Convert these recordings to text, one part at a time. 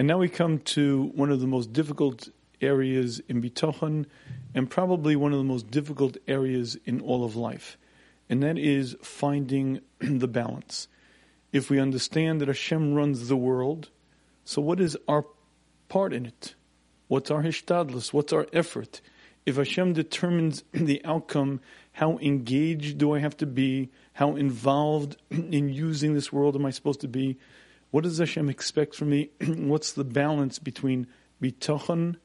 And now we come to one of the most difficult areas in Bitachon and probably one of the most difficult areas in all of life. And that is finding the balance. If we understand that Hashem runs the world, so what is our part in it? What's our hishtadlus? What's our effort? If Hashem determines the outcome, how engaged do I have to be? How involved in using this world am I supposed to be? What does Hashem expect from me? What's the balance between bitachon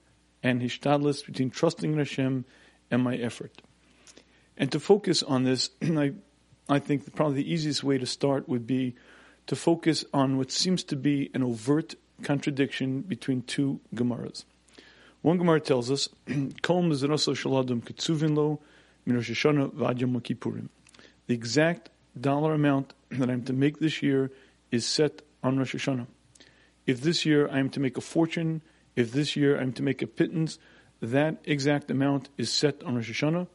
and hishtadlus, between trusting in Hashem and my effort? And to focus on this, I, I think probably the easiest way to start would be to focus on what seems to be an overt contradiction between two Gemaras. One Gemara tells us, Kol shaladam ketzuvin lo The exact dollar amount that I'm to make this year is set on Rosh Hashanah. If this year I'm to make a fortune, if this year I'm to make a pittance, that exact amount is set on Rosh Hashanah,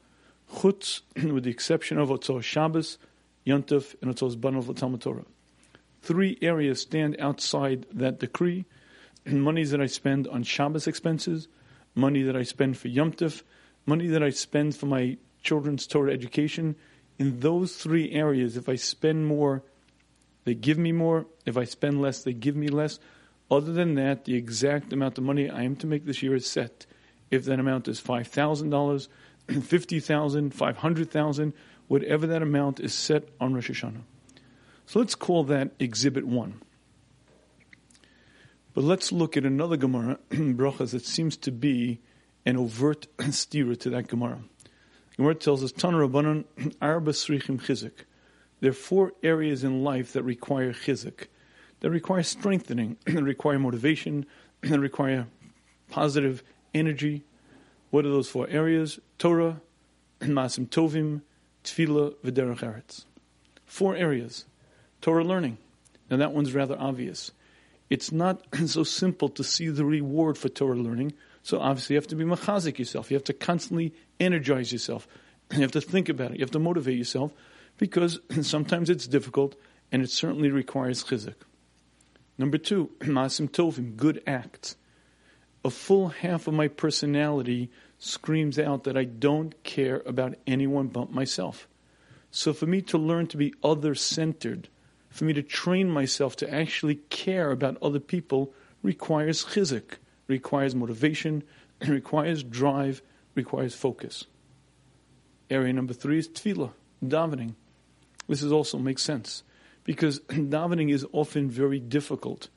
chutz, with the exception of Otzos Shabbos, Yontif, and Otzos Banov Talmud Torah. Three areas stand outside that decree. Monies that I spend on Shabbos expenses, money that I spend for Yom money that I spend for my children's Torah education. In those three areas, if I spend more, they give me more. If I spend less, they give me less. Other than that, the exact amount of money I am to make this year is set. If that amount is five thousand dollars, fifty thousand, five hundred thousand, whatever that amount is set on Rosh Hashanah. So let's call that Exhibit One. But let's look at another Gemara, Brachas, that seems to be an overt stirah to that Gemara. Gemara tells us, Tan Rabbanon Arba Srichim Chizik. There are four areas in life that require chizik, that require strengthening, that require motivation, that require positive energy. What are those four areas? Torah, Masim Tovim, Tefillah, V'derech Eretz. Four areas. Torah learning. Now that one's rather obvious it's not so simple to see the reward for Torah learning. So obviously, you have to be machazik yourself. You have to constantly energize yourself. You have to think about it. You have to motivate yourself because sometimes it's difficult and it certainly requires chizik. Number two, masim tovim, good acts. A full half of my personality screams out that I don't care about anyone but myself. So for me to learn to be other centered, for me to train myself to actually care about other people requires chizik, requires motivation, requires drive, requires focus. Area number three is tefillah, davening. This is also makes sense because davening is often very difficult.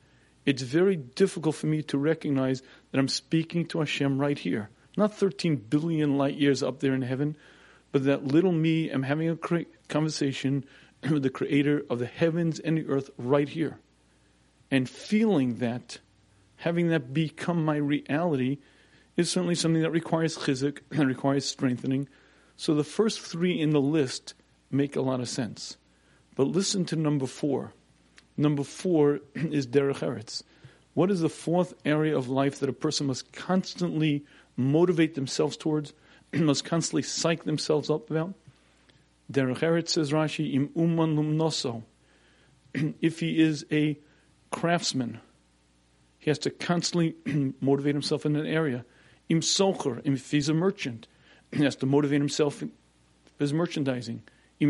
It's very difficult for me to recognize that I'm speaking to Hashem right here, not 13 billion light years up there in heaven, but that little me am having a conversation with the creator of the heavens and the earth right here. And feeling that, having that become my reality, is certainly something that requires chizik and requires strengthening. So the first three in the list make a lot of sense. But listen to number four. Number four is derech eretz. What is the fourth area of life that a person must constantly motivate themselves towards, must constantly psych themselves up about? Derech Eretz says Rashi, im uman lumnoso. if he is a craftsman, he has to constantly motivate himself in an area. Im socher, if he's a merchant, he has to motivate himself in his merchandising.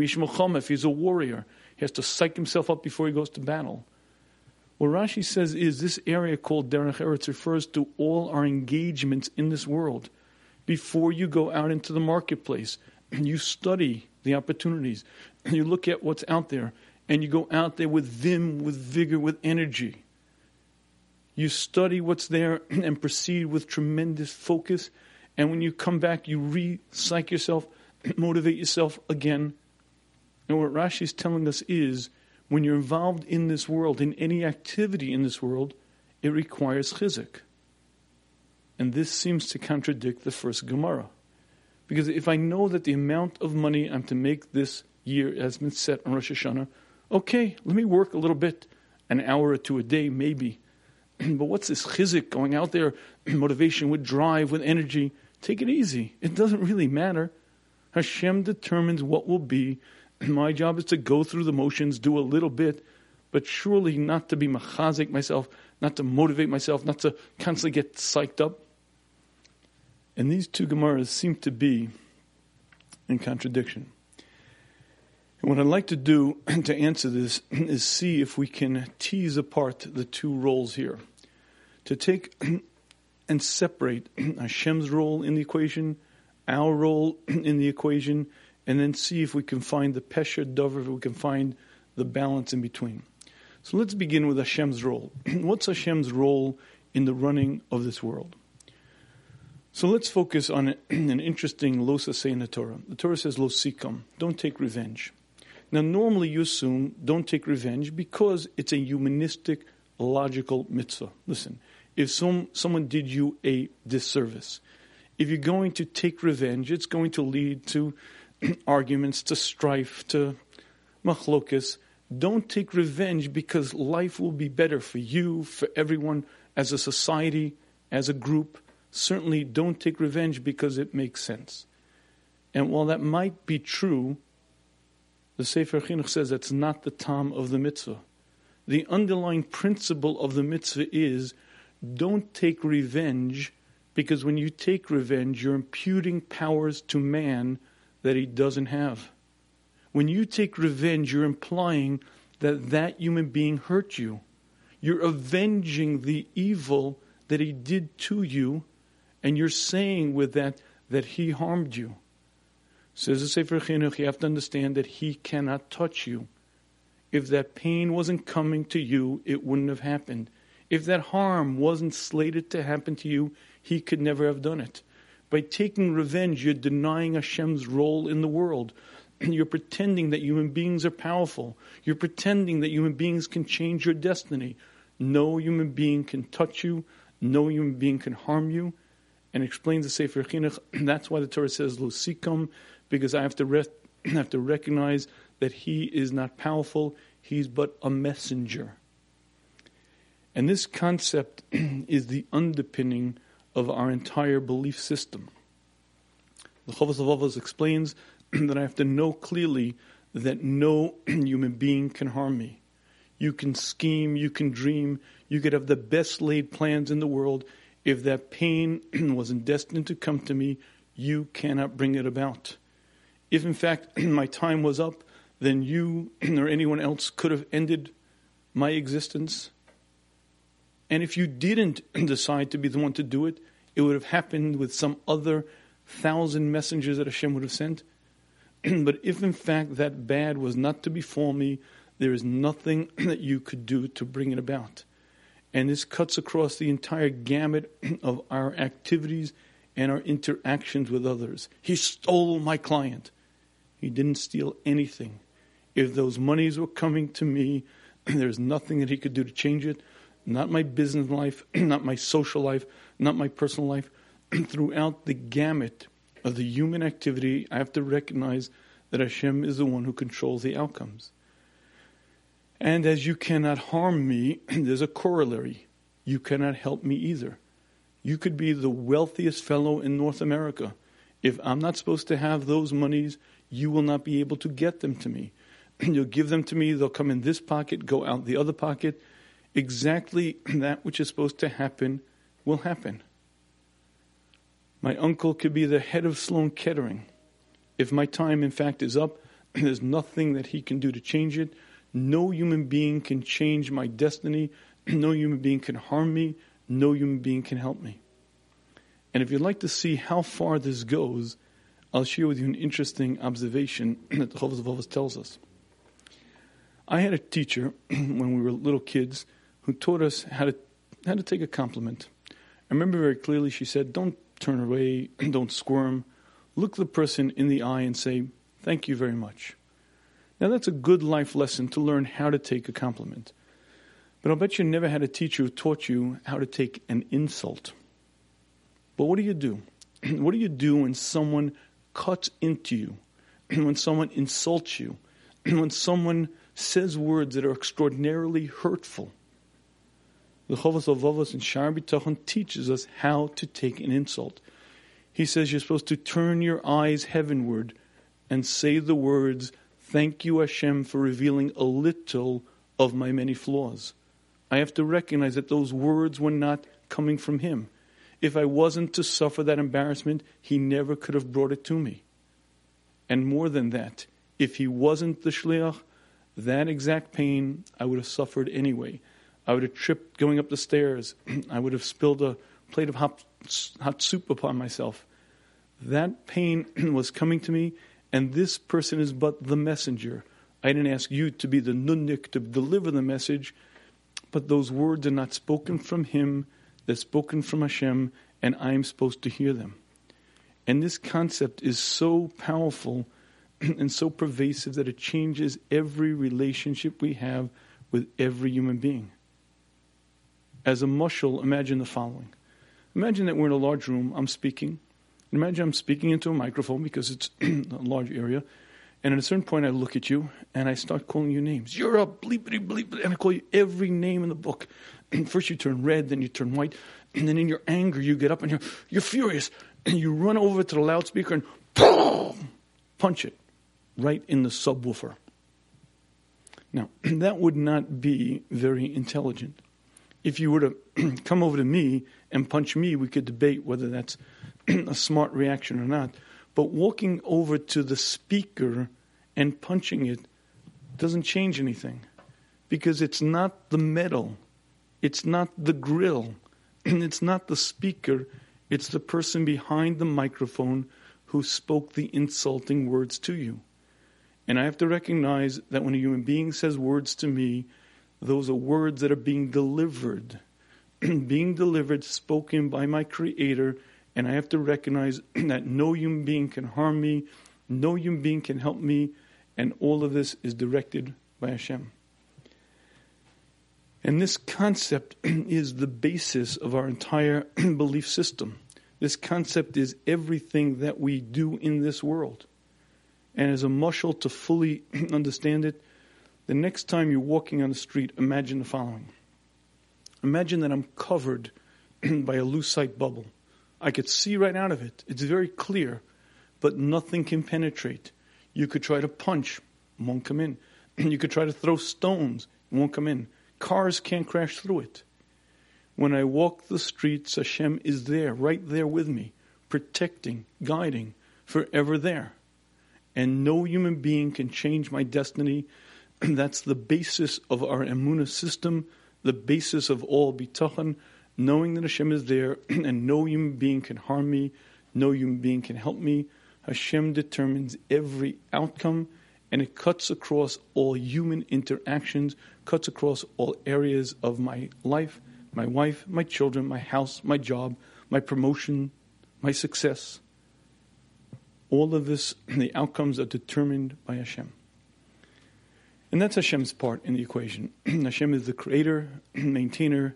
If he's a warrior, he has to psych himself up before he goes to battle. What Rashi says is this area called Derech Eretz refers to all our engagements in this world. Before you go out into the marketplace, you study the opportunities. You look at what's out there and you go out there with vim, with vigor, with energy. You study what's there and proceed with tremendous focus. And when you come back, you re psych yourself, motivate yourself again. And what Rashi is telling us is when you're involved in this world, in any activity in this world, it requires chizik. And this seems to contradict the first Gemara. Because if I know that the amount of money I'm to make this year has been set on Rosh Hashanah, okay, let me work a little bit, an hour or two a day, maybe. but what's this chizik going out there, motivation with drive, with energy? Take it easy. It doesn't really matter. Hashem determines what will be. My job is to go through the motions, do a little bit, but surely not to be machazik myself, not to motivate myself, not to constantly get psyched up. And these two Gemaras seem to be in contradiction. And what I'd like to do to answer this is see if we can tease apart the two roles here. To take and separate Hashem's role in the equation, our role in the equation, and then see if we can find the Pesher Dover, if we can find the balance in between. So let's begin with Hashem's role. What's Hashem's role in the running of this world? So let's focus on an interesting losa say in the Torah. The Torah says losikam, don't take revenge. Now normally you assume don't take revenge because it's a humanistic, logical mitzvah. Listen, if some, someone did you a disservice, if you're going to take revenge, it's going to lead to arguments, to strife, to machlokas. Don't take revenge because life will be better for you, for everyone, as a society, as a group. Certainly don't take revenge because it makes sense. And while that might be true, the Sefer Chinuch says that's not the tam of the mitzvah. The underlying principle of the mitzvah is don't take revenge because when you take revenge, you're imputing powers to man that he doesn't have. When you take revenge, you're implying that that human being hurt you. You're avenging the evil that he did to you, and you're saying with that that he harmed you. Says the Sefer Chinuch, you have to understand that he cannot touch you. If that pain wasn't coming to you, it wouldn't have happened. If that harm wasn't slated to happen to you, he could never have done it. By taking revenge, you're denying Hashem's role in the world. You're pretending that human beings are powerful. You're pretending that human beings can change your destiny. No human being can touch you. No human being can harm you. And explains the Sefer Chinuch, that's why the Torah says, Lusikam, because I have to, re- have to recognize that he is not powerful. He's but a messenger. And this concept is the underpinning of our entire belief system. The HaLevavos explains that I have to know clearly that no human being can harm me. You can scheme, you can dream, you could have the best laid plans in the world. If that pain wasn't destined to come to me, you cannot bring it about. If in fact my time was up, then you or anyone else could have ended my existence. And if you didn't decide to be the one to do it, it would have happened with some other thousand messengers that Hashem would have sent. but if in fact that bad was not to befall me, there is nothing that you could do to bring it about. And this cuts across the entire gamut of our activities and our interactions with others. He stole my client. He didn't steal anything. If those monies were coming to me, there's nothing that he could do to change it not my business life, not my social life, not my personal life. Throughout the gamut of the human activity, I have to recognize that Hashem is the one who controls the outcomes. And as you cannot harm me, there's a corollary. You cannot help me either. You could be the wealthiest fellow in North America. If I'm not supposed to have those monies, you will not be able to get them to me. You'll give them to me, they'll come in this pocket, go out the other pocket exactly that which is supposed to happen will happen. My uncle could be the head of Sloan Kettering. If my time, in fact, is up, there's nothing that he can do to change it. No human being can change my destiny. No human being can harm me. No human being can help me. And if you'd like to see how far this goes, I'll share with you an interesting observation that the Chovos HaLevavos tells us. I had a teacher when we were little kids who taught us how to how to take a compliment. I remember very clearly she said, "Don't turn away, don't squirm. Look the person in the eye and say, "Thank you very much." Now that's a good life lesson to learn how to take a compliment. But I'll bet you never had a teacher who taught you how to take an insult. But what do you do? what do you do when someone cuts into you? when someone insults you? when someone says words that are extraordinarily hurtful? The Chovos HaLevavos in Shar B'Tachon teaches us how to take an insult. He says you're supposed to turn your eyes heavenward and say the words, Thank you, Hashem, for revealing a little of my many flaws. I have to recognize that those words were not coming from him. If I wasn't to suffer that embarrassment, he never could have brought it to me. And more than that, if he wasn't the shliach, that exact pain I would have suffered anyway. I would have tripped going up the stairs. I would have spilled a plate of hot, hot soup upon myself. That pain was coming to me, and this person is but the messenger. I didn't ask you to be the nunnik to deliver the message, but those words are not spoken from him, they're spoken from Hashem, and I'm supposed to hear them. And this concept is so powerful and so pervasive that it changes every relationship we have with every human being. As a mushal, imagine the following. Imagine that we're in a large room, I'm speaking. Imagine I'm speaking into a microphone because it's a large area. And at a certain point, I look at you and I start calling you names. You're a bleepity bleep, and I call you every name in the book. First, you turn red, then you turn white, and then in your anger, you get up and you're, you're furious. And you run over to the loudspeaker and boom, punch it right in the subwoofer. Now, that would not be very intelligent. If you were to come over to me and punch me, we could debate whether that's a smart reaction or not. But walking over to the speaker and punching it doesn't change anything because it's not the metal, it's not the grill, it's not the speaker, it's the person behind the microphone who spoke the insulting words to you. And I have to recognize that when a human being says words to me, those are words that are being delivered, being delivered, spoken by my Creator and I have to recognize that no human being can harm me, no human being can help me, and all of this is directed by Hashem. And this concept is the basis of our entire belief system. This concept is everything that we do in this world. And as a mushal to fully understand it, the next time you're walking on the street, imagine the following. Imagine that I'm covered by a lucite bubble. I could see right out of it. It's very clear, but nothing can penetrate. You could try to punch, won't come in. You could try to throw stones, won't come in. Cars can't crash through it. When I walk the streets, Hashem is there, right there with me, protecting, guiding, forever there. And no human being can change my destiny. That's the basis of our Emunah system, the basis of all bitachon, knowing that Hashem is there and no human being can harm me, no human being can help me. Hashem determines every outcome and it cuts across all human interactions, cuts across all areas of my life, my wife, my children, my house, my job, my promotion, my success. All of this, the outcomes are determined by Hashem. And that's Hashem's part in the equation. Hashem is the creator, maintainer,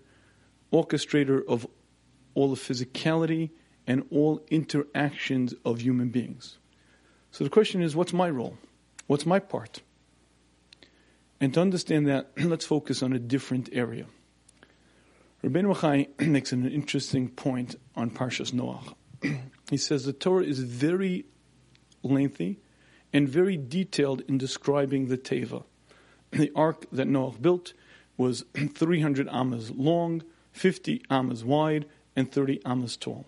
orchestrator of all the physicality and all interactions of human beings. So the question is, what's my role? What's my part? And to understand that, let's focus on a different area. Rabbeinu Bachai makes an interesting point on Parshas Noach. he says the Torah is very lengthy and very detailed in describing the Teva. The ark that Noach built was 300 amas long, 50 amas wide and 30 amas tall.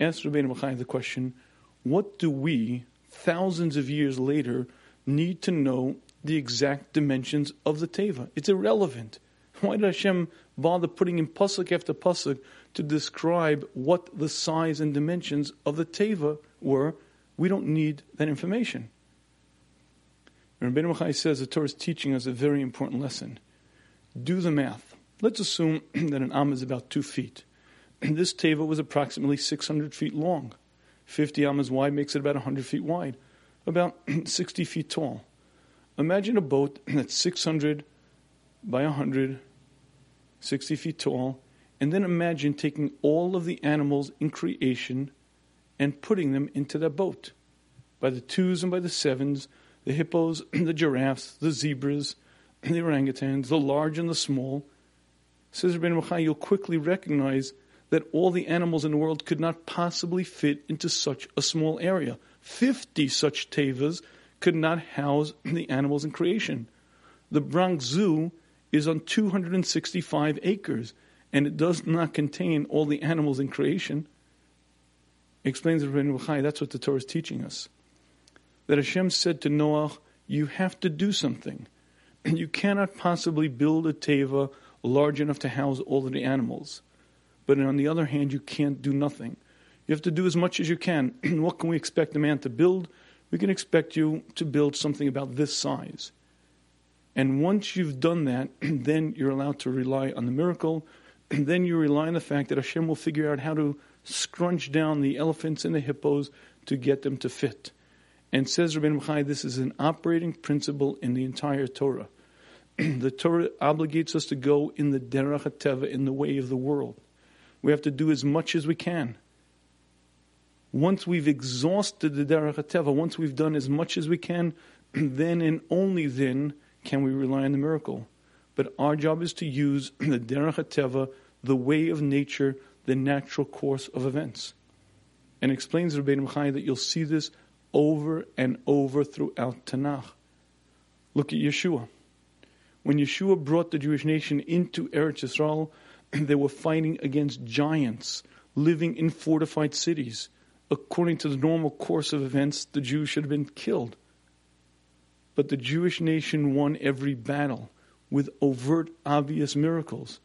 Ask Rabbeinu Bachai the question, what do we, thousands of years later, need to know the exact dimensions of the Teva? It's irrelevant. Why did Hashem bother putting in pasuk after pasuk to describe what the size and dimensions of the Teva were? We don't need that information. Rabbeinu Bachai says the Torah is teaching us a very important lesson. Do the math. Let's assume that an am is about two feet. This teva was approximately 600 feet long. 50 amas wide makes it about 100 feet wide, about 60 feet tall. Imagine a boat that's 600 by 100, 60 feet tall, and then imagine taking all of the animals in creation and putting them into that boat. By the twos and by the sevens, the hippos, the giraffes, the zebras, the orangutans, the large and the small, Says Rabbeinu Bachai, you'll quickly recognize that all the animals in the world could not possibly fit into such a small area. Fifty such tevas could not house the animals in creation. The Bronx Zoo is on 265 acres, and it does not contain all the animals in creation. Explains Rabbeinu Bachai, that's what the Torah is teaching us. That Hashem said to Noah, you have to do something. You cannot possibly build a teva large enough to house all of the animals. But on the other hand, you can't do nothing. You have to do as much as you can. what can we expect a man to build? We can expect you to build something about this size. And once you've done that, then you're allowed to rely on the miracle. And then you rely on the fact that Hashem will figure out how to scrunch down the elephants and the hippos to get them to fit. And says Rabbi Bachai, this is an operating principle in the entire Torah. the Torah obligates us to go in the derech in the way of the world. We have to do as much as we can. Once we've exhausted the derech once we've done as much as we can, then and only then can we rely on the miracle. But our job is to use the derech the way of nature, the natural course of events. And explains Rabbi Bachai that you'll see this over and over throughout Tanakh. Look at Yehoshua. When Yehoshua brought the Jewish nation into Eretz Yisrael, they were fighting against giants living in fortified cities. According to the normal course of events, the Jews should have been killed. But the Jewish nation won every battle with overt, obvious miracles.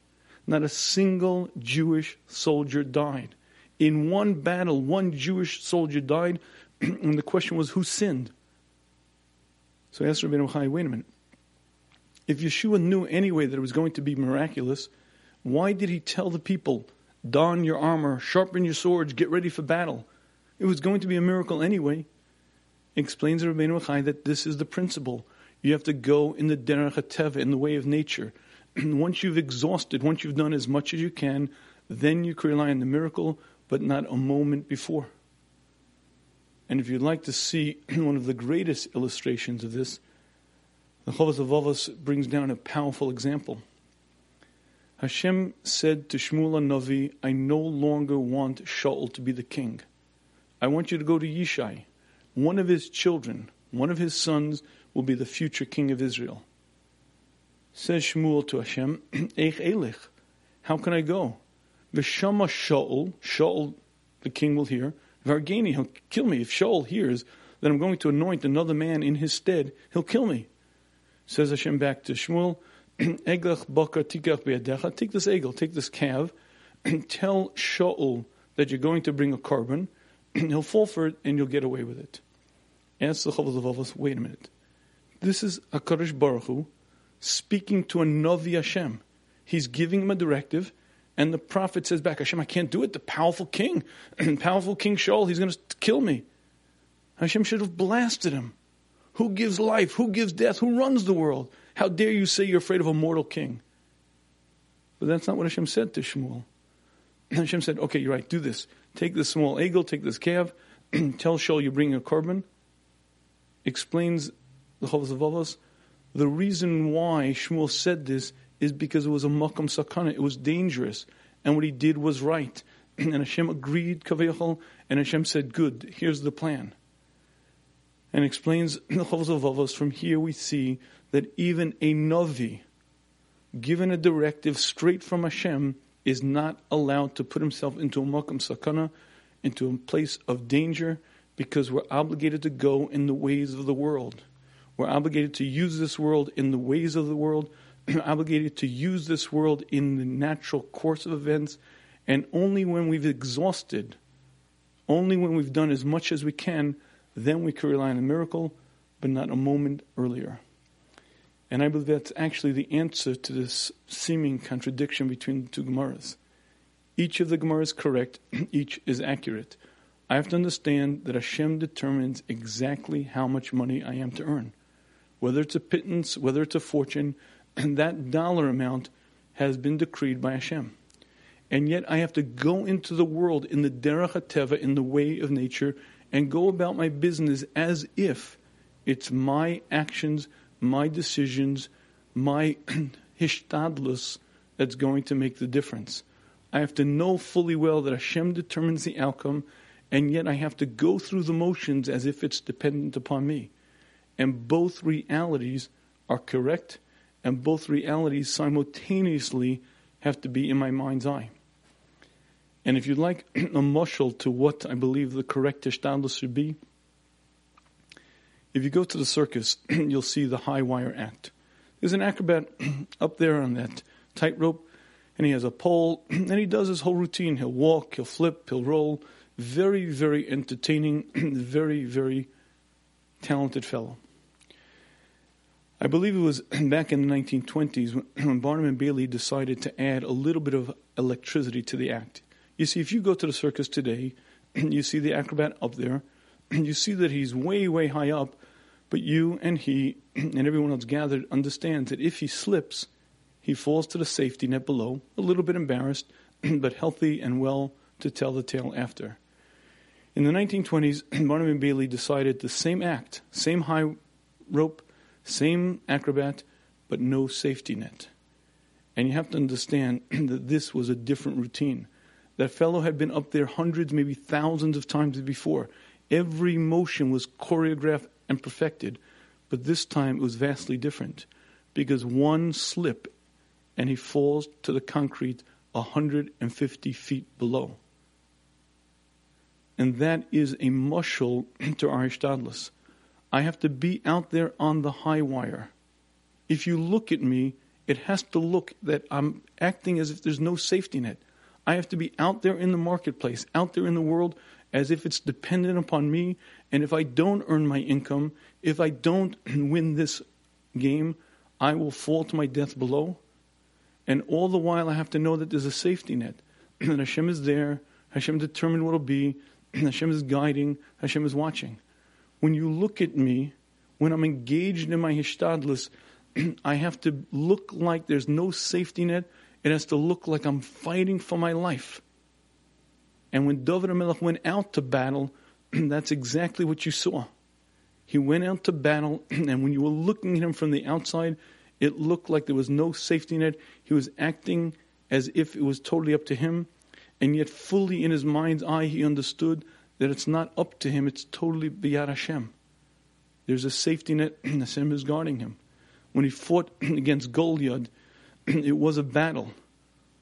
Not a single Jewish soldier died. In one battle, one Jewish soldier died, and the question was, who sinned? So I asked Rabbi Chai, wait a minute. If Yehoshua knew anyway that it was going to be miraculous, why did he tell the people, don your armor, sharpen your swords, get ready for battle? It was going to be a miracle anyway. Explains Rabbeinu Chai that this is the principle. You have to go in the derech teva, in the way of nature. once you've exhausted, once you've done as much as you can, then you can rely on the miracle, but not a moment before. And if you'd like to see one of the greatest illustrations of this, the HaLevavos brings down a powerful example. Hashem said to Shmuel Navi, I no longer want Shaul to be the king. I want you to go to Yishai. One of his children, one of his sons, will be the future king of Israel. Says Shmuel to Hashem, Eich Elich, how can I go? V'shama Shaul, Shaul, the king will hear, Vargeni, he'll kill me. If Shaul hears that I'm going to anoint another man in his stead, he'll kill me. Says Hashem back to Shmuel, Eglach bakar tikach be'adecha, take this egel, take this calf, and tell Shaul that you're going to bring a korban. He'll fall for it and you'll get away with it. Ask the HaLevavos, wait a minute. This is HaKadosh Baruch Hu speaking to a Navi Hashem. He's giving him a directive, and the prophet says back, Hashem, I can't do it. The powerful king, powerful King Shaul, he's going to kill me. Hashem should have blasted him. Who gives life? Who gives death? Who runs the world? How dare you say you're afraid of a mortal king? But that's not what Hashem said to Shmuel. Hashem said, okay, you're right, do this. Take this small egel, take this calf, tell Shaul you bring a korban. Explains the Chovos HaLevavos. The reason why Shmuel said this is because it was a makam sakana. It was dangerous. And what he did was right. and Hashem agreed, kavayachal, and Hashem said, good, here's the plan and explains the HaLevavos. From here we see that even a Navi, given a directive straight from Hashem, is not allowed to put himself into a Makam Sakana, into a place of danger, because we're obligated to go in the ways of the world. We're obligated to use this world in the ways of the world, obligated to use this world in the natural course of events, and only when we've exhausted, only when we've done as much as we can, then we can rely on a miracle, but not a moment earlier. And I believe that's actually the answer to this seeming contradiction between the two Gemaras. Each of the Gemaras is correct, each is accurate. I have to understand that Hashem determines exactly how much money I am to earn. Whether it's a pittance, whether it's a fortune, and that dollar amount has been decreed by Hashem. And yet I have to go into the world in the derech teva, in the way of nature, and go about my business as if it's my actions, my decisions, my hishtadlus that's going to make the difference. I have to know fully well that Hashem determines the outcome, and yet I have to go through the motions as if it's dependent upon me. And both realities are correct, and both realities simultaneously have to be in my mind's eye. And if you'd like a mushal to what I believe the correct hishtadlus should be, if you go to the circus, you'll see the high wire act. There's an acrobat up there on that tightrope, and he has a pole, and he does his whole routine. He'll walk, he'll flip, he'll roll. Very, very entertaining, very, very talented fellow. I believe it was back in the 1920s when Barnum and Bailey decided to add a little bit of electricity to the act. You see, if you go to the circus today, you see the acrobat up there, you see that he's way, way high up, but you and he and everyone else gathered understands that if he slips, he falls to the safety net below, a little bit embarrassed, but healthy and well to tell the tale after. In the 1920s, Barnum and Bailey decided the same act, same high rope, same acrobat, but no safety net. And you have to understand that this was a different routine. That fellow had been up there hundreds, maybe thousands of times before. Every motion was choreographed and perfected, but this time it was vastly different because one slip and he falls to the concrete 150 feet below. And that is a mushal to our Hishtadlus. I have to be out there on the high wire. If you look at me, it has to look that I'm acting as if there's no safety net. I have to be out there in the marketplace, out there in the world, as if it's dependent upon me. And if I don't earn my income, if I don't win this game, I will fall to my death below. And all the while, I have to know that there's a safety net. that Hashem is there, Hashem determined what will be, Hashem is guiding, Hashem is watching. When you look at me, when I'm engaged in my hishtadlus, I have to look like there's no safety net. It has to look like I'm fighting for my life. And when David HaMelech went out to battle, that's exactly what you saw. He went out to battle, and when you were looking at him from the outside, it looked like there was no safety net. He was acting as if it was totally up to him, and yet fully in his mind's eye, he understood that it's not up to him, it's totally biyad Hashem. There's a safety net, Hashem is guarding him. When he fought against Goliath, it was a battle,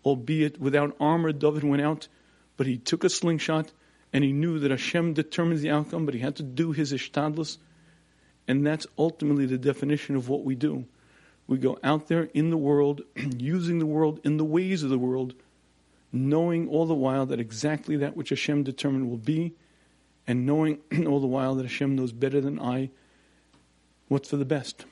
albeit without armor. David went out, but he took a slingshot and he knew that Hashem determines the outcome, but he had to do his ishtadlus. And that's ultimately the definition of what we do. We go out there in the world, using the world in the ways of the world, knowing all the while that exactly that which Hashem determined will be, and knowing all the while that Hashem knows better than I what's for the best.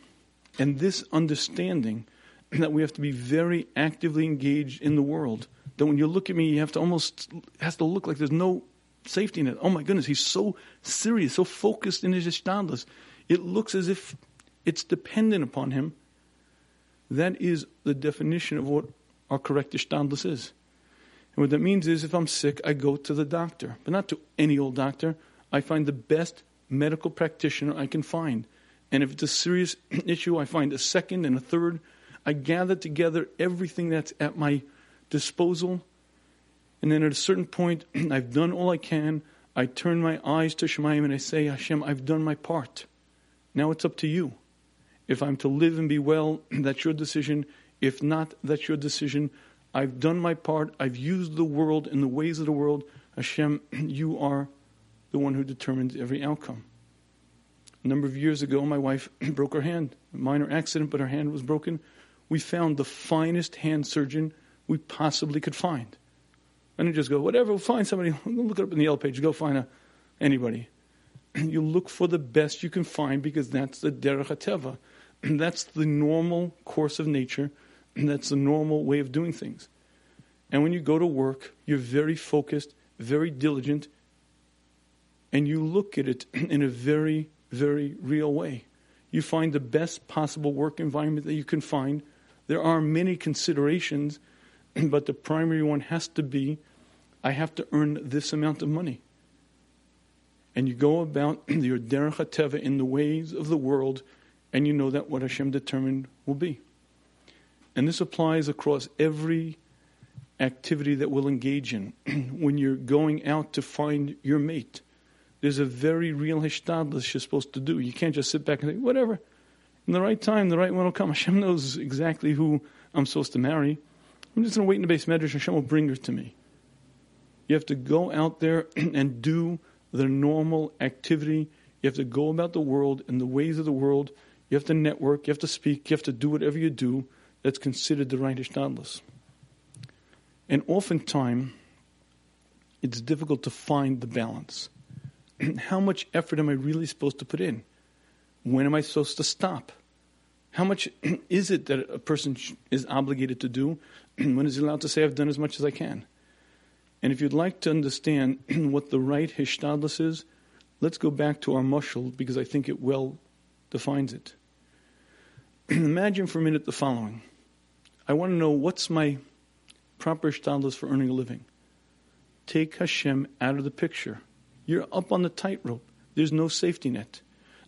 And this understanding that we have to be very actively engaged in the world. That when you look at me, you have to almost has to look like there's no safety net. Oh my goodness, he's so serious, so focused in his ishtadlus. It looks as if it's dependent upon him. That is the definition of what our correct ishtadlus is. And what that means is if I'm sick, I go to the doctor, but not to any old doctor. I find the best medical practitioner I can find. And if it's a serious issue, I find a second and a third. I gather together everything that's at my disposal. And then at a certain point, I've done all I can. I turn my eyes to Shemayim and I say, Hashem, I've done my part. Now it's up to you. If I'm to live and be well, that's your decision. If not, that's your decision. I've done my part. I've used the world in the ways of the world. Hashem, you are the one who determines every outcome. A number of years ago, my wife broke her hand. A minor accident, but her hand was broken. We found the finest hand surgeon we possibly could find. And you just go, whatever, find somebody. Look it up in the Yellow page. Go find a, anybody. You look for the best you can find because that's the derech hateva. That's the normal course of nature that's the normal way of doing things. And when you go to work, you're very focused, very diligent, and you look at it in a very, very real way. You find the best possible work environment that you can find. There are many considerations, but the primary one has to be I have to earn this amount of money. And you go about your derech in the ways of the world, and you know that what Hashem determined will be. And this applies across every activity that we'll engage in. when you're going out to find your mate, there's a very real hishtadlus you're supposed to do. You can't just sit back and say, whatever. In the right time, the right one will come. Hashem knows exactly who I'm supposed to marry. I'm just going to wait in the beis medrash. Hashem will bring her to me. You have to go out there and do the normal activity. You have to go about the world in the ways of the world. You have to network. You have to speak. You have to do whatever you do that's considered the right ishtadlus. And oftentimes, it's difficult to find the balance. How much effort am I really supposed to put in? When am I supposed to stop? How much is it that a person is obligated to do? when is he allowed to say, I've done as much as I can? And if you'd like to understand what the right hishtadlus is, let's go back to our mushal because I think it well defines it. Imagine for a minute the following. I want to know what's my proper hishtadlus for earning a living. Take Hashem out of the picture. You're up on the tightrope. There's no safety net.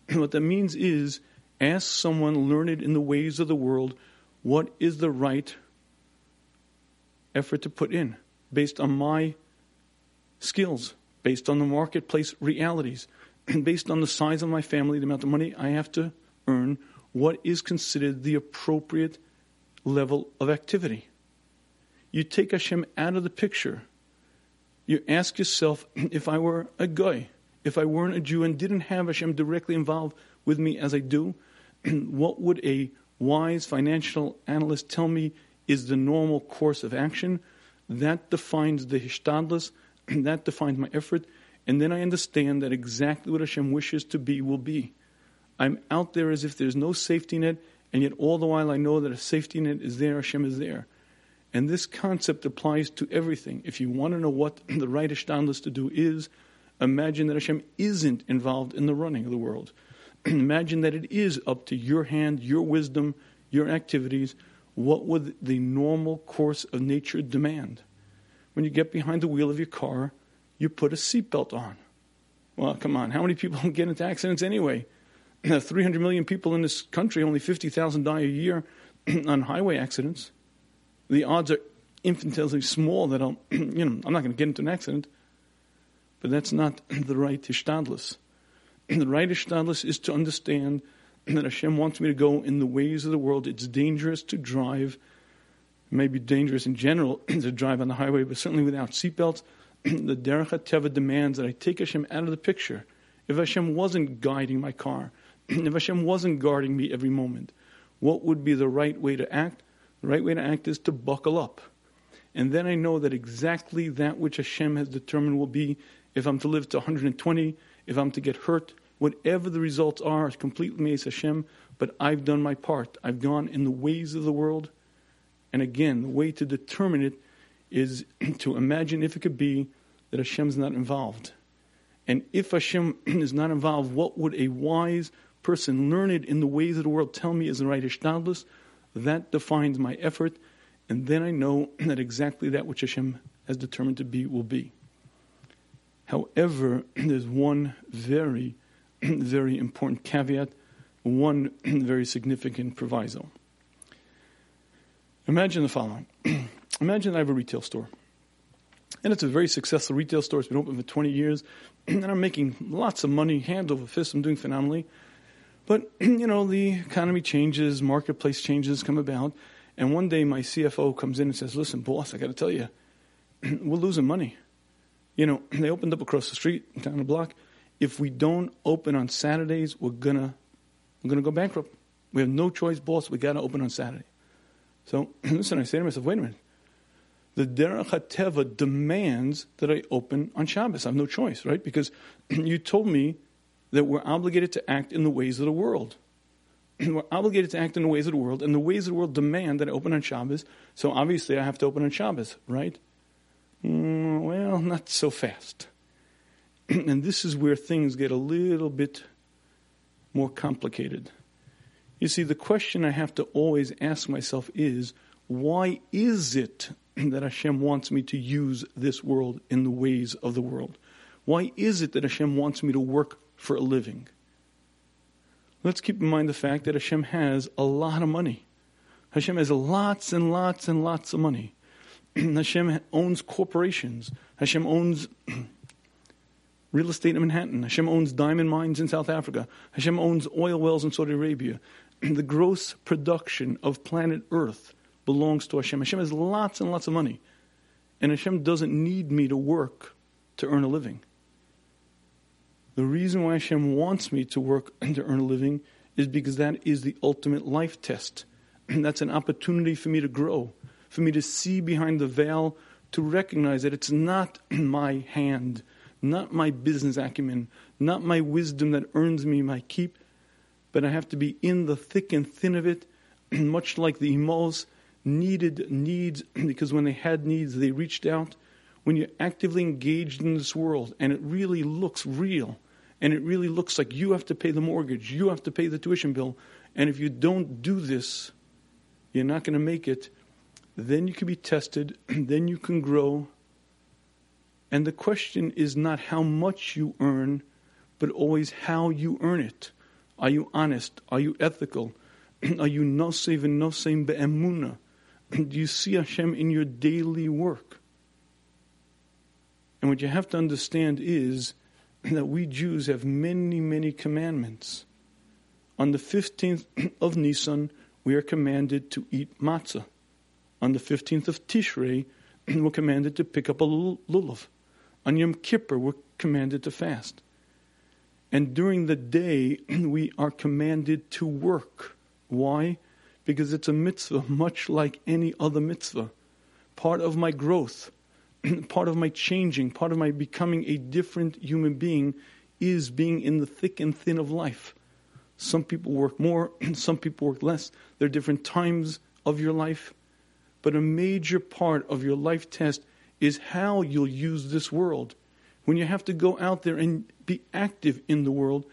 and what that means is ask someone learned in the ways of the world what is the right effort to put in based on my skills, based on the marketplace realities, and based on the size of my family, the amount of money I have to earn, what is considered the appropriate level of activity. You take Hashem out of the picture. You ask yourself if I were a goy, if I weren't a Jew and didn't have Hashem directly involved with me as I do, what would a wise financial analyst tell me is the normal course of action? That defines the hishtadlus, that defines my effort, and then I understand that exactly what Hashem wishes to be will be. I'm out there as if there's no safety net, and yet all the while I know that a safety net is there, Hashem is there. And this concept applies to everything. If you want to know what the right hishtadlus to do is, imagine that Hashem isn't involved in the running of the world. imagine that it is up to your hand, your wisdom, your activities. What would the normal course of nature demand? When you get behind the wheel of your car, you put a seatbelt on. Well, come on, how many people get into accidents anyway? 300 million people in this country, only 50,000 die a year on highway accidents. The odds are infinitesimally small that I'll, you know, I'm not going to get into an accident. But that's not the right hishtadlus. the right hishtadlus is to understand that Hashem wants me to go in the ways of the world. It's dangerous to drive. It may be dangerous in general to drive on the highway, but certainly without seatbelts. the Derech HaTeva demands that I take Hashem out of the picture. If Hashem wasn't guiding my car, if Hashem wasn't guarding me every moment, what would be the right way to act? The right way to act is to buckle up. And then I know that exactly that which Hashem has determined will be if I'm to live to 120, if I'm to get hurt, whatever the results are, completely Meis Hashem, but I've done my part. I've gone in the ways of the world. And again, the way to determine it is to imagine if it could be that Hashem's not involved. And if Hashem is not involved, what would a wise person learned in the ways of the world tell me is the right Ishtadlus? That defines my effort, and then I know that exactly that which Hashem has determined to be will be. However, there's one very, very important caveat, one very significant proviso. Imagine the following. Imagine I have a retail store. And it's a very successful retail store. It's been open for 20 years. And I'm making lots of money, hand over fist. I'm doing phenomenally. But, you know, the economy changes, marketplace changes come about. And one day my CFO comes in and says, listen, boss, I got to tell you, we're losing money. You know, they opened up across the street, down the block. If we don't open on Saturdays, we're gonna we're gonna go bankrupt. We have no choice, boss. We got to open on Saturday. So listen, I say to myself, wait a minute. The Derech HaTeva demands that I open on Shabbos. I have no choice, right? Because you told me that we're obligated to act in the ways of the world. we're obligated to act in the ways of the world, and the ways of the world demand that I open on Shabbos. So obviously, I have to open on Shabbos, right? Mm, well, not so fast. and this is where things get a little bit more complicated. You see, the question I have to always ask myself is why is it that Hashem wants me to use this world in the ways of the world? Why is it that Hashem wants me to work for a living? Let's keep in mind the fact that Hashem has a lot of money. Hashem has lots and lots and lots of money. Hashem owns corporations. Hashem owns real estate in Manhattan. Hashem owns diamond mines in South Africa. Hashem owns oil wells in Saudi Arabia. the gross production of planet Earth belongs to Hashem. Hashem has lots and lots of money. And Hashem doesn't need me to work to earn a living. The reason why Hashem wants me to work and to earn a living is because that is the ultimate life test. And that's an opportunity for me to grow, for me to see behind the veil, to recognize that it's not my hand, not my business acumen, not my wisdom that earns me my keep, but I have to be in the thick and thin of it, much like the Imals needed needs, because when they had needs, they reached out. When you're actively engaged in this world and it really looks real, and it really looks like you have to pay the mortgage, you have to pay the tuition bill, and if you don't do this, you're not going to make it, then you can be tested, then you can grow. And the question is not how much you earn, but always how you earn it. Are you honest? Are you ethical? Are you nosev and nosem be'emuna? Do you see Hashem in your daily work? And what you have to understand is that we Jews have many, many commandments. On the 15th of Nisan, we are commanded to eat matzah. On the 15th of Tishrei, we're commanded to pick up a lulav. On Yom Kippur, we're commanded to fast. And during the day, we are commanded to work. Why? Because it's a mitzvah, much like any other mitzvah. Part of my growth, part of my changing, part of my becoming a different human being is being in the thick and thin of life. Some people work more, some people work less. There are different times of your life. But a major part of your life test is how you'll use this world. When you have to go out there and be active in the world,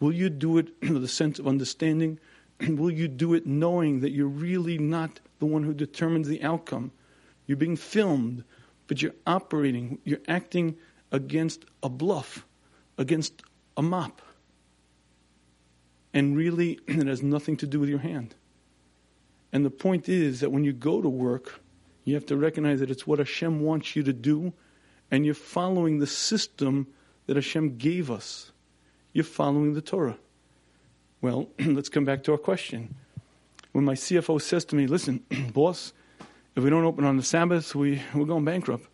will you do it with a sense of understanding? will you do it knowing that you're really not the one who determines the outcome? You're being filmed but you're operating, you're acting against a bluff, against a mop. And really, it has nothing to do with your hand. And the point is that when you go to work, you have to recognize that it's what Hashem wants you to do, and you're following the system that Hashem gave us. You're following the Torah. Well, let's come back to our question. When my CFO says to me, listen, boss, if we don't open on the Sabbath, we, we're going bankrupt.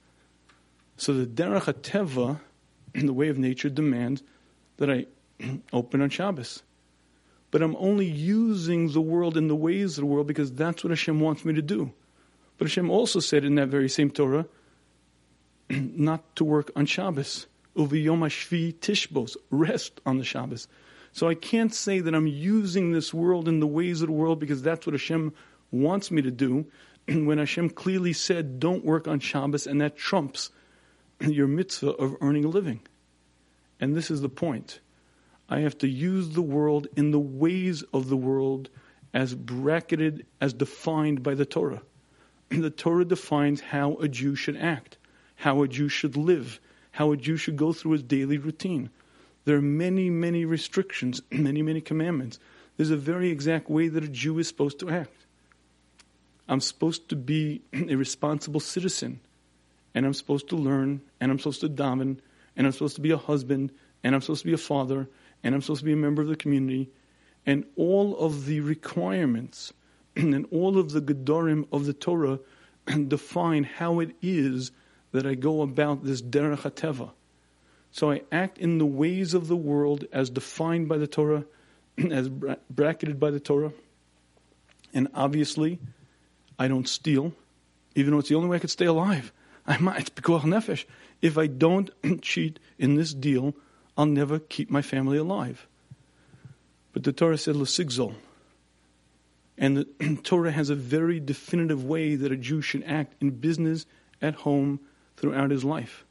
So the Derech HaTeva, the way of nature, demands that I open on Shabbos. But I'm only using the world in the ways of the world because that's what Hashem wants me to do. But Hashem also said in that very same Torah not to work on Shabbos. Uviyom Hashvi Tishbos, rest on the Shabbos. So I can't say that I'm using this world in the ways of the world because that's what Hashem wants me to do, when Hashem clearly said, don't work on Shabbos, and that trumps your mitzvah of earning a living. And this is the point. I have to use the world in the ways of the world as bracketed, as defined by the Torah. The Torah defines how a Jew should act, how a Jew should live, how a Jew should go through his daily routine. There are many, many restrictions, many, many commandments. There's a very exact way that a Jew is supposed to act. I'm supposed to be a responsible citizen, and I'm supposed to learn, and I'm supposed to daven, and I'm supposed to be a husband, and I'm supposed to be a father, and I'm supposed to be a member of the community, and all of the requirements and all of the gedorim of the Torah define how it is that I go about this derech hateva. So I act in the ways of the world as defined by the Torah, as bracketed by the Torah, and obviously I don't steal, even though it's the only way I could stay alive. I might, nefesh. If I don't cheat in this deal, I'll never keep my family alive. But the Torah said l'sigzol. And the Torah has a very definitive way that a Jew should act in business, at home, throughout his life.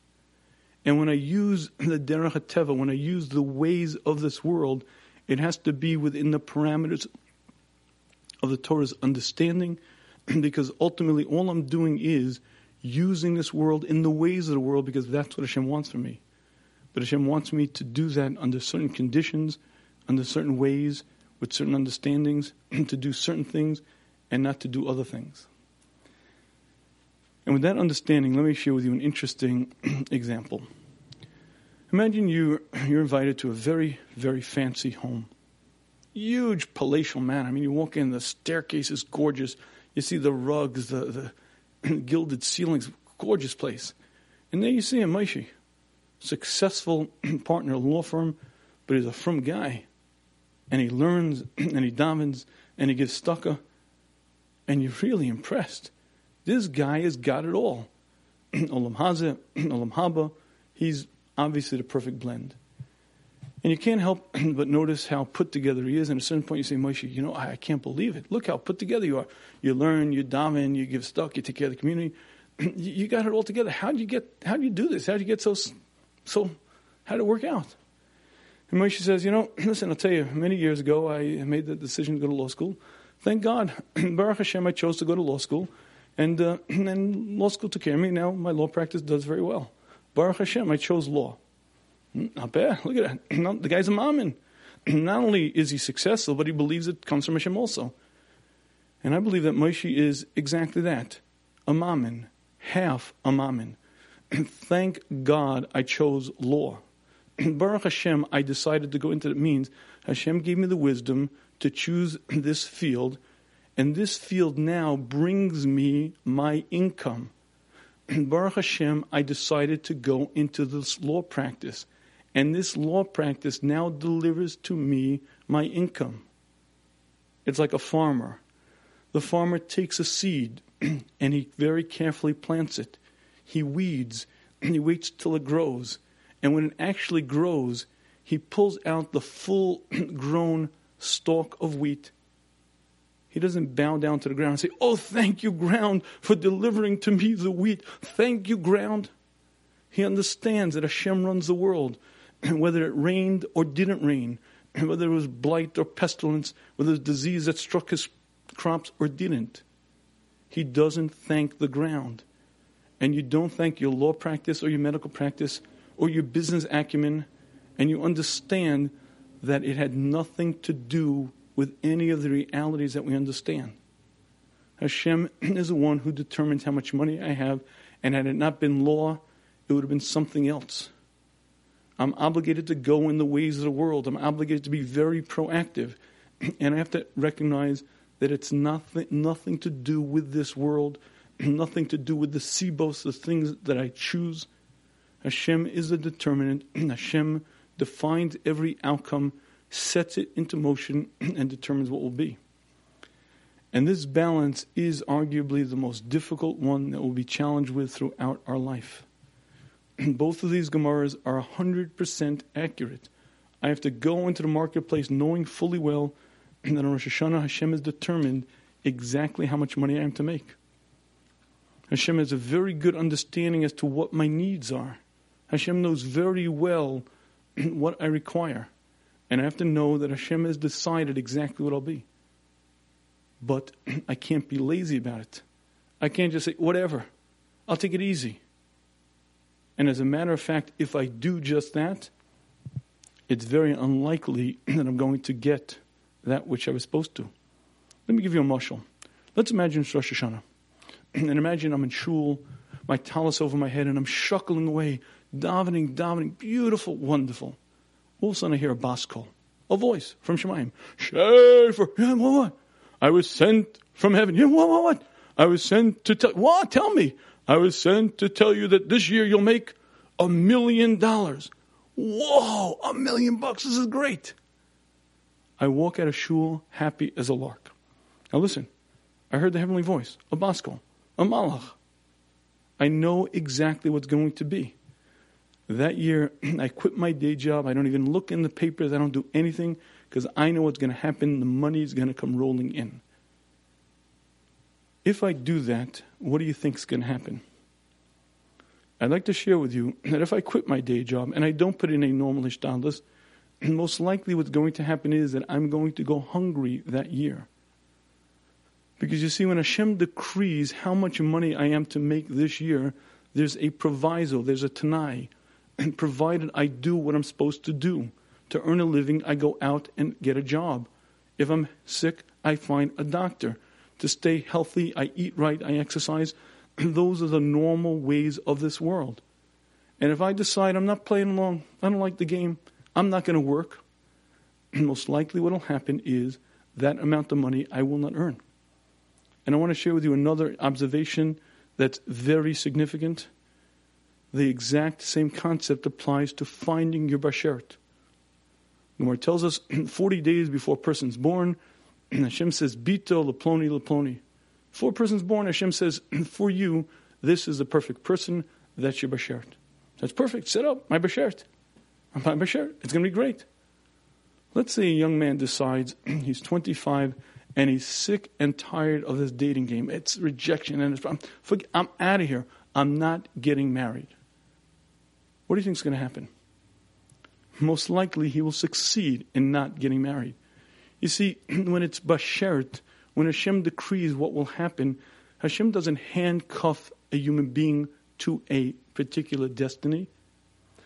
And when I use the derech teva, when I use the ways of this world, it has to be within the parameters of the Torah's understanding because ultimately all I'm doing is using this world in the ways of the world because that's what Hashem wants from me. But Hashem wants me to do that under certain conditions, under certain ways, with certain understandings, to do certain things and not to do other things. And with that understanding, let me share with you an interesting example. Imagine you, you're invited to a very, very fancy home. huge palatial man. I mean, you walk in, the staircase is gorgeous. You see the rugs, the, the gilded ceilings, gorgeous place. And there you see a Moshe, successful partner, law firm, but he's a frum guy. And he learns and he davens and he gives stucca. And you're really impressed. This guy has got it all. Olam Hazeh, Olam Haba, he's obviously the perfect blend. And you can't help but notice how put together he is. And at a certain point, you say, Moshe, you know, I, can't believe it. Look how put together you are. You learn, you daven, you give stuck, you take care of the community. you, you got it all together. How do you get? How do you do this? How do you get so? So, how did it work out? And Moshe says, you know, listen, I'll tell you. Many years ago, I made the decision to go to law school. Thank God, Baruch Hashem, I chose to go to law school, and uh, and law school took care of me. Now my law practice does very well. Baruch Hashem, I chose law. Hmm, not bad. Look at that. the guy's a ma'amin. Not only is he successful, but he believes it comes from Hashem also. And I believe that Moshe is exactly that a ma'amin, half a ma'amin. Thank God I chose law. Baruch Hashem, I decided to go into it means Hashem gave me the wisdom to choose this field, and this field now brings me my income. Baruch Hashem, I decided to go into this law practice. And this law practice now delivers to me my income. It's like a farmer. The farmer takes a seed and he very carefully plants it. He weeds, and he waits till it grows. And when it actually grows, he pulls out the full grown stalk of wheat. He doesn't bow down to the ground and say, Oh, thank you, ground, for delivering to me the wheat. Thank you, ground. He understands that Hashem runs the world. whether it rained or didn't rain, whether it was blight or pestilence, whether it was disease that struck his crops or didn't. He doesn't thank the ground. And you don't thank your law practice or your medical practice or your business acumen, and you understand that it had nothing to do with any of the realities that we understand. Hashem is the one who determines how much money I have, and had it not been law, it would have been something else. I'm obligated to go in the ways of the world. I'm obligated to be very proactive. And I have to recognize that it's nothing, nothing to do with this world, nothing to do with the sibos, the things that I choose. Hashem is the determinant. Hashem defines every outcome, sets it into motion, and determines what will be. And this balance is arguably the most difficult one that we'll be challenged with throughout our life. both of these Gemaras are 100% accurate. I have to go into the marketplace knowing fully well that on Rosh Hashanah Hashem has determined exactly how much money I am to make. Hashem has a very good understanding as to what my needs are. Hashem knows very well what I require. And I have to know that Hashem has decided exactly what I'll be. But I can't be lazy about it. I can't just say, whatever, I'll take it easy. And as a matter of fact, if I do just that, it's very unlikely that I'm going to get that which I was supposed to. Let me give you a mushal. Let's imagine it's Rosh Hashanah. and imagine I'm in shul, my talus over my head, and I'm shuckling away, davening, davening, beautiful, wonderful. All of a sudden I hear a bas kol, a voice from Shamayim. Schaefer, yeah, what, what? I was sent from heaven. Yeah, what, what, what? I was sent to tell, what? Tell me. I was sent to tell you that this year you'll make a million dollars. Whoa, a million bucks. This is great. I walk out of shul happy as a lark. Now listen, I heard the heavenly voice, a baskol, a malach. I know exactly what's going to be. That year, I quit my day job. I don't even look in the papers. I don't do anything because I know what's going to happen. The money is going to come rolling in. If I do that, what do you think is going to happen? I'd like to share with you that if I quit my day job and I don't put in a normal ishtadlis, most likely what's going to happen is that I'm going to go hungry that year. Because you see, when Hashem decrees how much money I am to make this year, there's a proviso, there's a tanai. And provided I do what I'm supposed to do to earn a living, I go out and get a job. If I'm sick, I find a doctor to stay healthy, I eat right, I exercise. Those are the normal ways of this world. And if I decide I'm not playing along, I don't like the game, I'm not going to work, most likely what will happen is that amount of money I will not earn. And I want to share with you another observation that's very significant. The exact same concept applies to finding your bashert. Gemara tells us 40 days before a person's born, Hashem says, Bito leploni. Before a person's born, Hashem says, for you, this is the perfect person, that's your bashert. That's perfect, set up, my bashert. My bashert, it's going to be great. Let's say a young man decides he's 25 and he's sick and tired of this dating game. It's rejection and it's, I'm, I'm out of here. I'm not getting married. What do you think is going to happen? Most likely he will succeed in not getting married. You see, when it's bashert, when Hashem decrees what will happen, Hashem doesn't handcuff a human being to a particular destiny.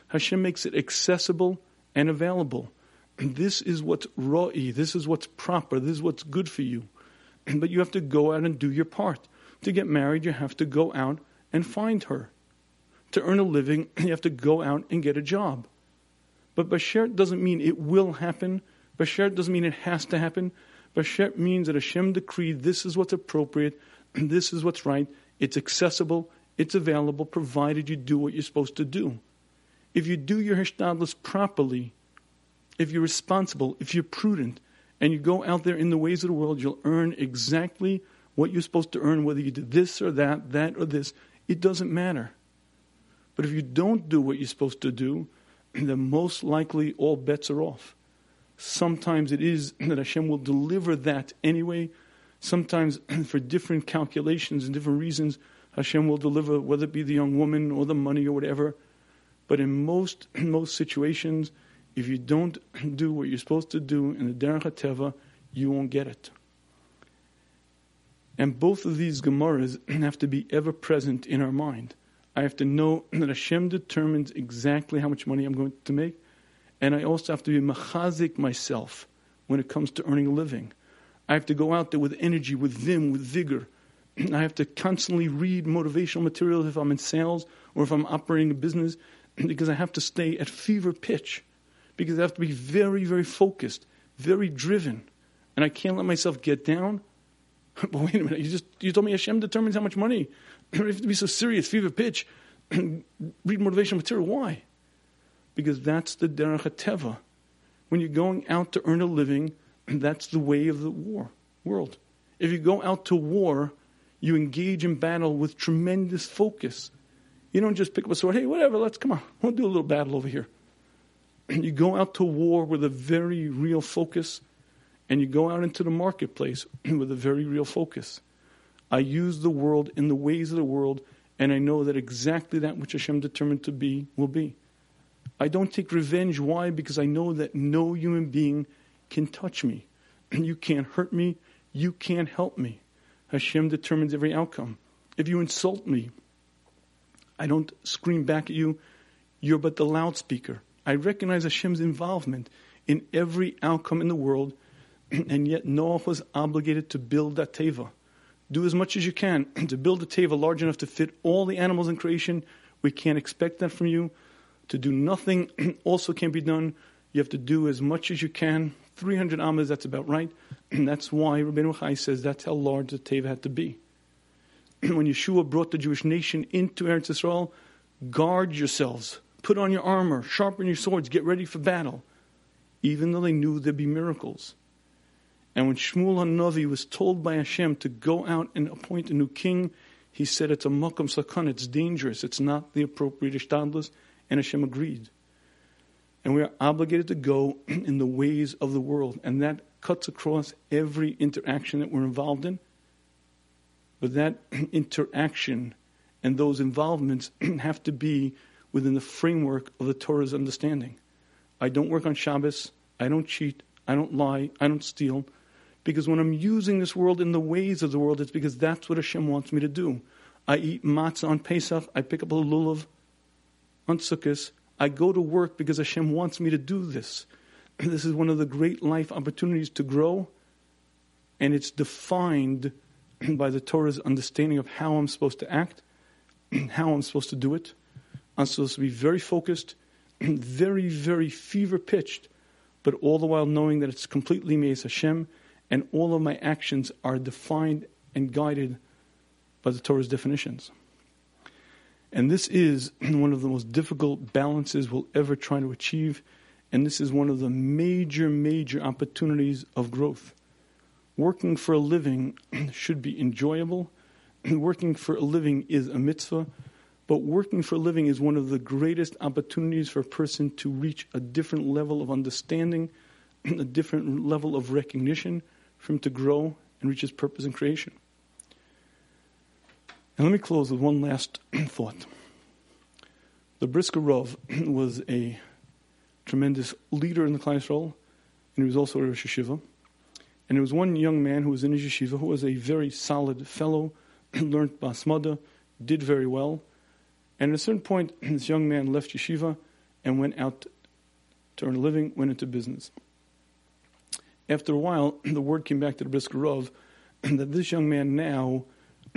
Hashem makes it accessible and available. This is what's ra'i, this is what's proper, this is what's good for you. But you have to go out and do your part. To get married, you have to go out and find her. To earn a living, you have to go out and get a job. But Bashert doesn't mean it will happen. Bashert doesn't mean it has to happen. Bashert means that Hashem decreed this is what's appropriate, this is what's right, it's accessible, it's available, provided you do what you're supposed to do. If you do your hishtadlus properly, if you're responsible, if you're prudent, and you go out there in the ways of the world, you'll earn exactly what you're supposed to earn, whether you did this or that, that or this. It doesn't matter. But if you don't do what you're supposed to do, then most likely all bets are off. Sometimes it is that Hashem will deliver that anyway. Sometimes, for different calculations and different reasons, Hashem will deliver, whether it be the young woman or the money or whatever. But in most most situations, if you don't do what you're supposed to do in the Derech HaTeva, you won't get it. And both of these Gemaras have to be ever present in our mind. I have to know that Hashem determines exactly how much money I'm going to make, and I also have to be machazik myself when it comes to earning a living. I have to go out there with energy, with vim, with vigor. I have to constantly read motivational materials if I'm in sales or if I'm operating a business because I have to stay at fever pitch because I have to be very, very focused, very driven. And I can't let myself get down. but wait a minute, you just you told me Hashem determines how much money. you have to be so serious, fever pitch, read motivational material. Why? Because that's the derech teva. When you're going out to earn a living, that's the way of the war world. If you go out to war, you engage in battle with tremendous focus. You don't just pick up a sword, hey, whatever, let's come on, we'll do a little battle over here. you go out to war with a very real focus, and you go out into the marketplace with a very real focus. I use the world in the ways of the world, and I know that exactly that which Hashem determined to be will be. I don't take revenge. Why? Because I know that no human being can touch me. You can't hurt me. You can't help me. Hashem determines every outcome. If you insult me, I don't scream back at you. You're but the loudspeaker. I recognize Hashem's involvement in every outcome in the world, and yet Noah was obligated to build that teva. Do as much as you can to build a teva large enough to fit all the animals in creation. We can't expect that from you. To do nothing also can't be done. You have to do as much as you can. 300 amas, that's about right. And that's why Rabbeinu Bachai says that's how large the teva had to be. when Yehoshua brought the Jewish nation into Eretz Israel, guard yourselves Put on your armor, sharpen your swords, get ready for battle. Even though they knew there'd be miracles. And when Shmuel HaNavi was told by Hashem to go out and appoint a new king, he said it's a makam sakan, it's dangerous, it's not the appropriate ishtadlus, and Hashem agreed. And we are obligated to go in the ways of the world, and that cuts across every interaction that we're involved in. But that interaction and those involvements have to be within the framework of the Torah's understanding. I don't work on Shabbos. I don't cheat. I don't lie. I don't steal. Because when I'm using this world in the ways of the world, it's because that's what Hashem wants me to do. I eat matzah on Pesach. I pick up a lulav on Sukkot. I go to work because Hashem wants me to do this. This is one of the great life opportunities to grow, and it's defined by the Torah's understanding of how I'm supposed to act, how I'm supposed to do it. I'm supposed to be very focused, very, very fever pitched, but all the while knowing that it's completely Meis Hashem, and all of my actions are defined and guided by the Torah's definitions. And this is one of the most difficult balances we'll ever try to achieve, and this is one of the major, major opportunities of growth. Working for a living should be enjoyable. working for a living is a mitzvah, but working for a living is one of the greatest opportunities for a person to reach a different level of understanding, a different level of recognition, for him to grow and reach his purpose in creation. And let me close with one last thought. The Brisker Rov was a tremendous leader in the Yisrael, and he was also a Rosh Yeshiva. And there was one young man who was in his yeshiva who was a very solid fellow, learned basmada, did very well, and at a certain point, this young man left yeshiva and went out to earn a living, went into business. After a while, the word came back to the Brisker Rov that this young man now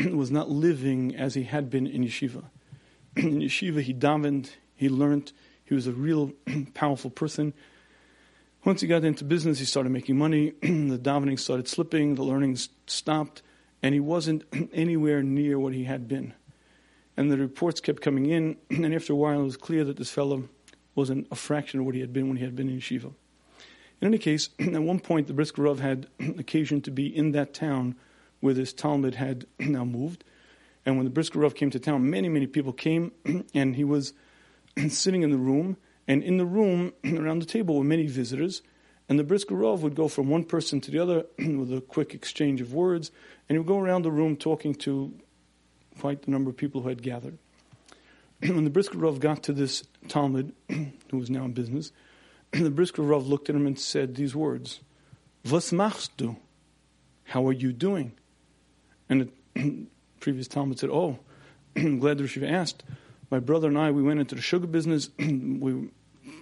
was not living as he had been in yeshiva. in yeshiva, he davened, he learned, he was a real powerful person. Once he got into business, he started making money. the davening started slipping, the learning stopped, and he wasn't anywhere near what he had been. And the reports kept coming in, and after a while, it was clear that this fellow wasn't a fraction of what he had been when he had been in yeshiva. In any case, at one point, the Brisker Rov had occasion to be in that town where this talmid had now moved. And when the Brisker Rov came to town, many, many people came, and he was sitting in the room. And in the room, around the table, were many visitors. And the Brisker Rov would go from one person to the other with a quick exchange of words, and he would go around the room talking to quite the number of people who had gathered. when the Brisker Rov got to this talmid, who was now in business, the Brisker Rov looked at him and said these words, Was machst du? How are you doing? And the previous talmid said, Oh, I'm glad the Rishiva asked. My brother and I, we went into the sugar business. we were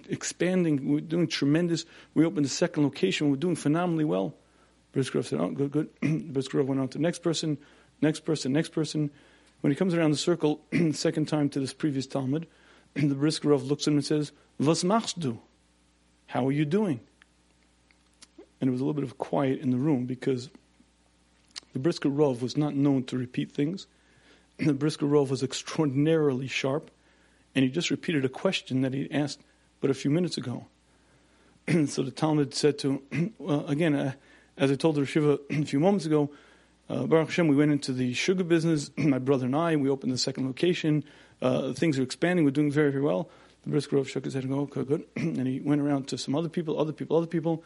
expanding. We were doing tremendous. We opened a second location. We were doing phenomenally well. Briskerov said, Oh, good, good. Went on to the next person, next person, next person. When he comes around the circle, second time to this previous talmid, the Briskerov looks at him and says, Was machst du? How are you doing? And there was a little bit of quiet in the room because the Brisker Rov was not known to repeat things. The Brisker Rov was extraordinarily sharp, and he just repeated a question that he asked but a few minutes ago. so the talmid said to him, well, again, uh, as I told the Shiva a few moments ago, uh, Baruch Hashem, we went into the sugar business. My brother and I, we opened the second location. Uh, things are expanding. We're doing very, very well. The Brisker Rov shook his head and go, okay, good. and he went around to some other people, other people, other people.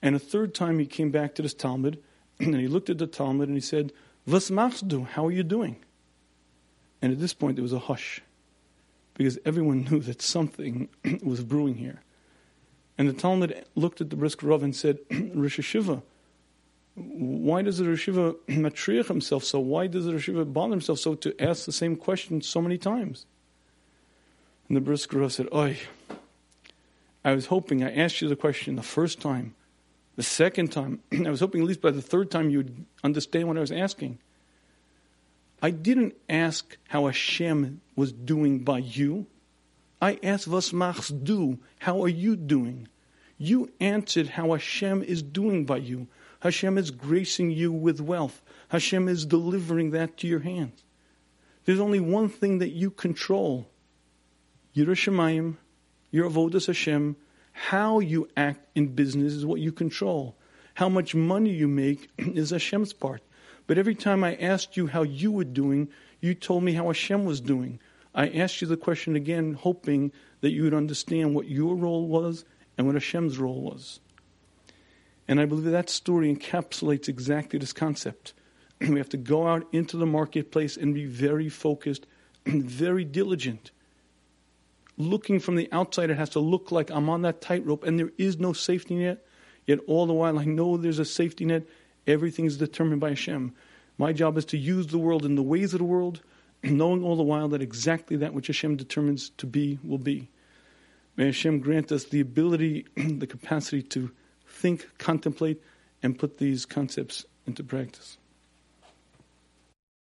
And a third time he came back to this talmid, and he looked at the talmid and he said, Was machst du? How are you doing? And at this point there was a hush, because everyone knew that something was brewing here. And the talmid looked at the Brisker Rov and said, Rosh Yeshiva, why does the Rishiva matriach himself so? Why does the Rishiva bother himself so to ask the same question so many times? And the Brisker said, Oi, I was hoping I asked you the question the first time, the second time. I was hoping at least by the third time you'd understand what I was asking. I didn't ask how Hashem was doing by you. I asked, Was machst du? How are you doing? You answered how Hashem is doing by you. Hashem is gracing you with wealth. Hashem is delivering that to your hands. There's only one thing that you control. Yiras Shamayim, your avodas Hashem, how you act in business is what you control. How much money you make is Hashem's part. But every time I asked you how you were doing, you told me how Hashem was doing. I asked you the question again, hoping that you would understand what your role was and what Hashem's role was. And I believe that story encapsulates exactly this concept. we have to go out into the marketplace and be very focused and very diligent. Looking from the outside, it has to look like I'm on that tightrope and there is no safety net. Yet all the while, I know there's a safety net. Everything is determined by Hashem. My job is to use the world in the ways of the world, knowing all the while that exactly that which Hashem determines to be will be. May Hashem grant us the ability, the capacity to think, contemplate, and put these concepts into practice.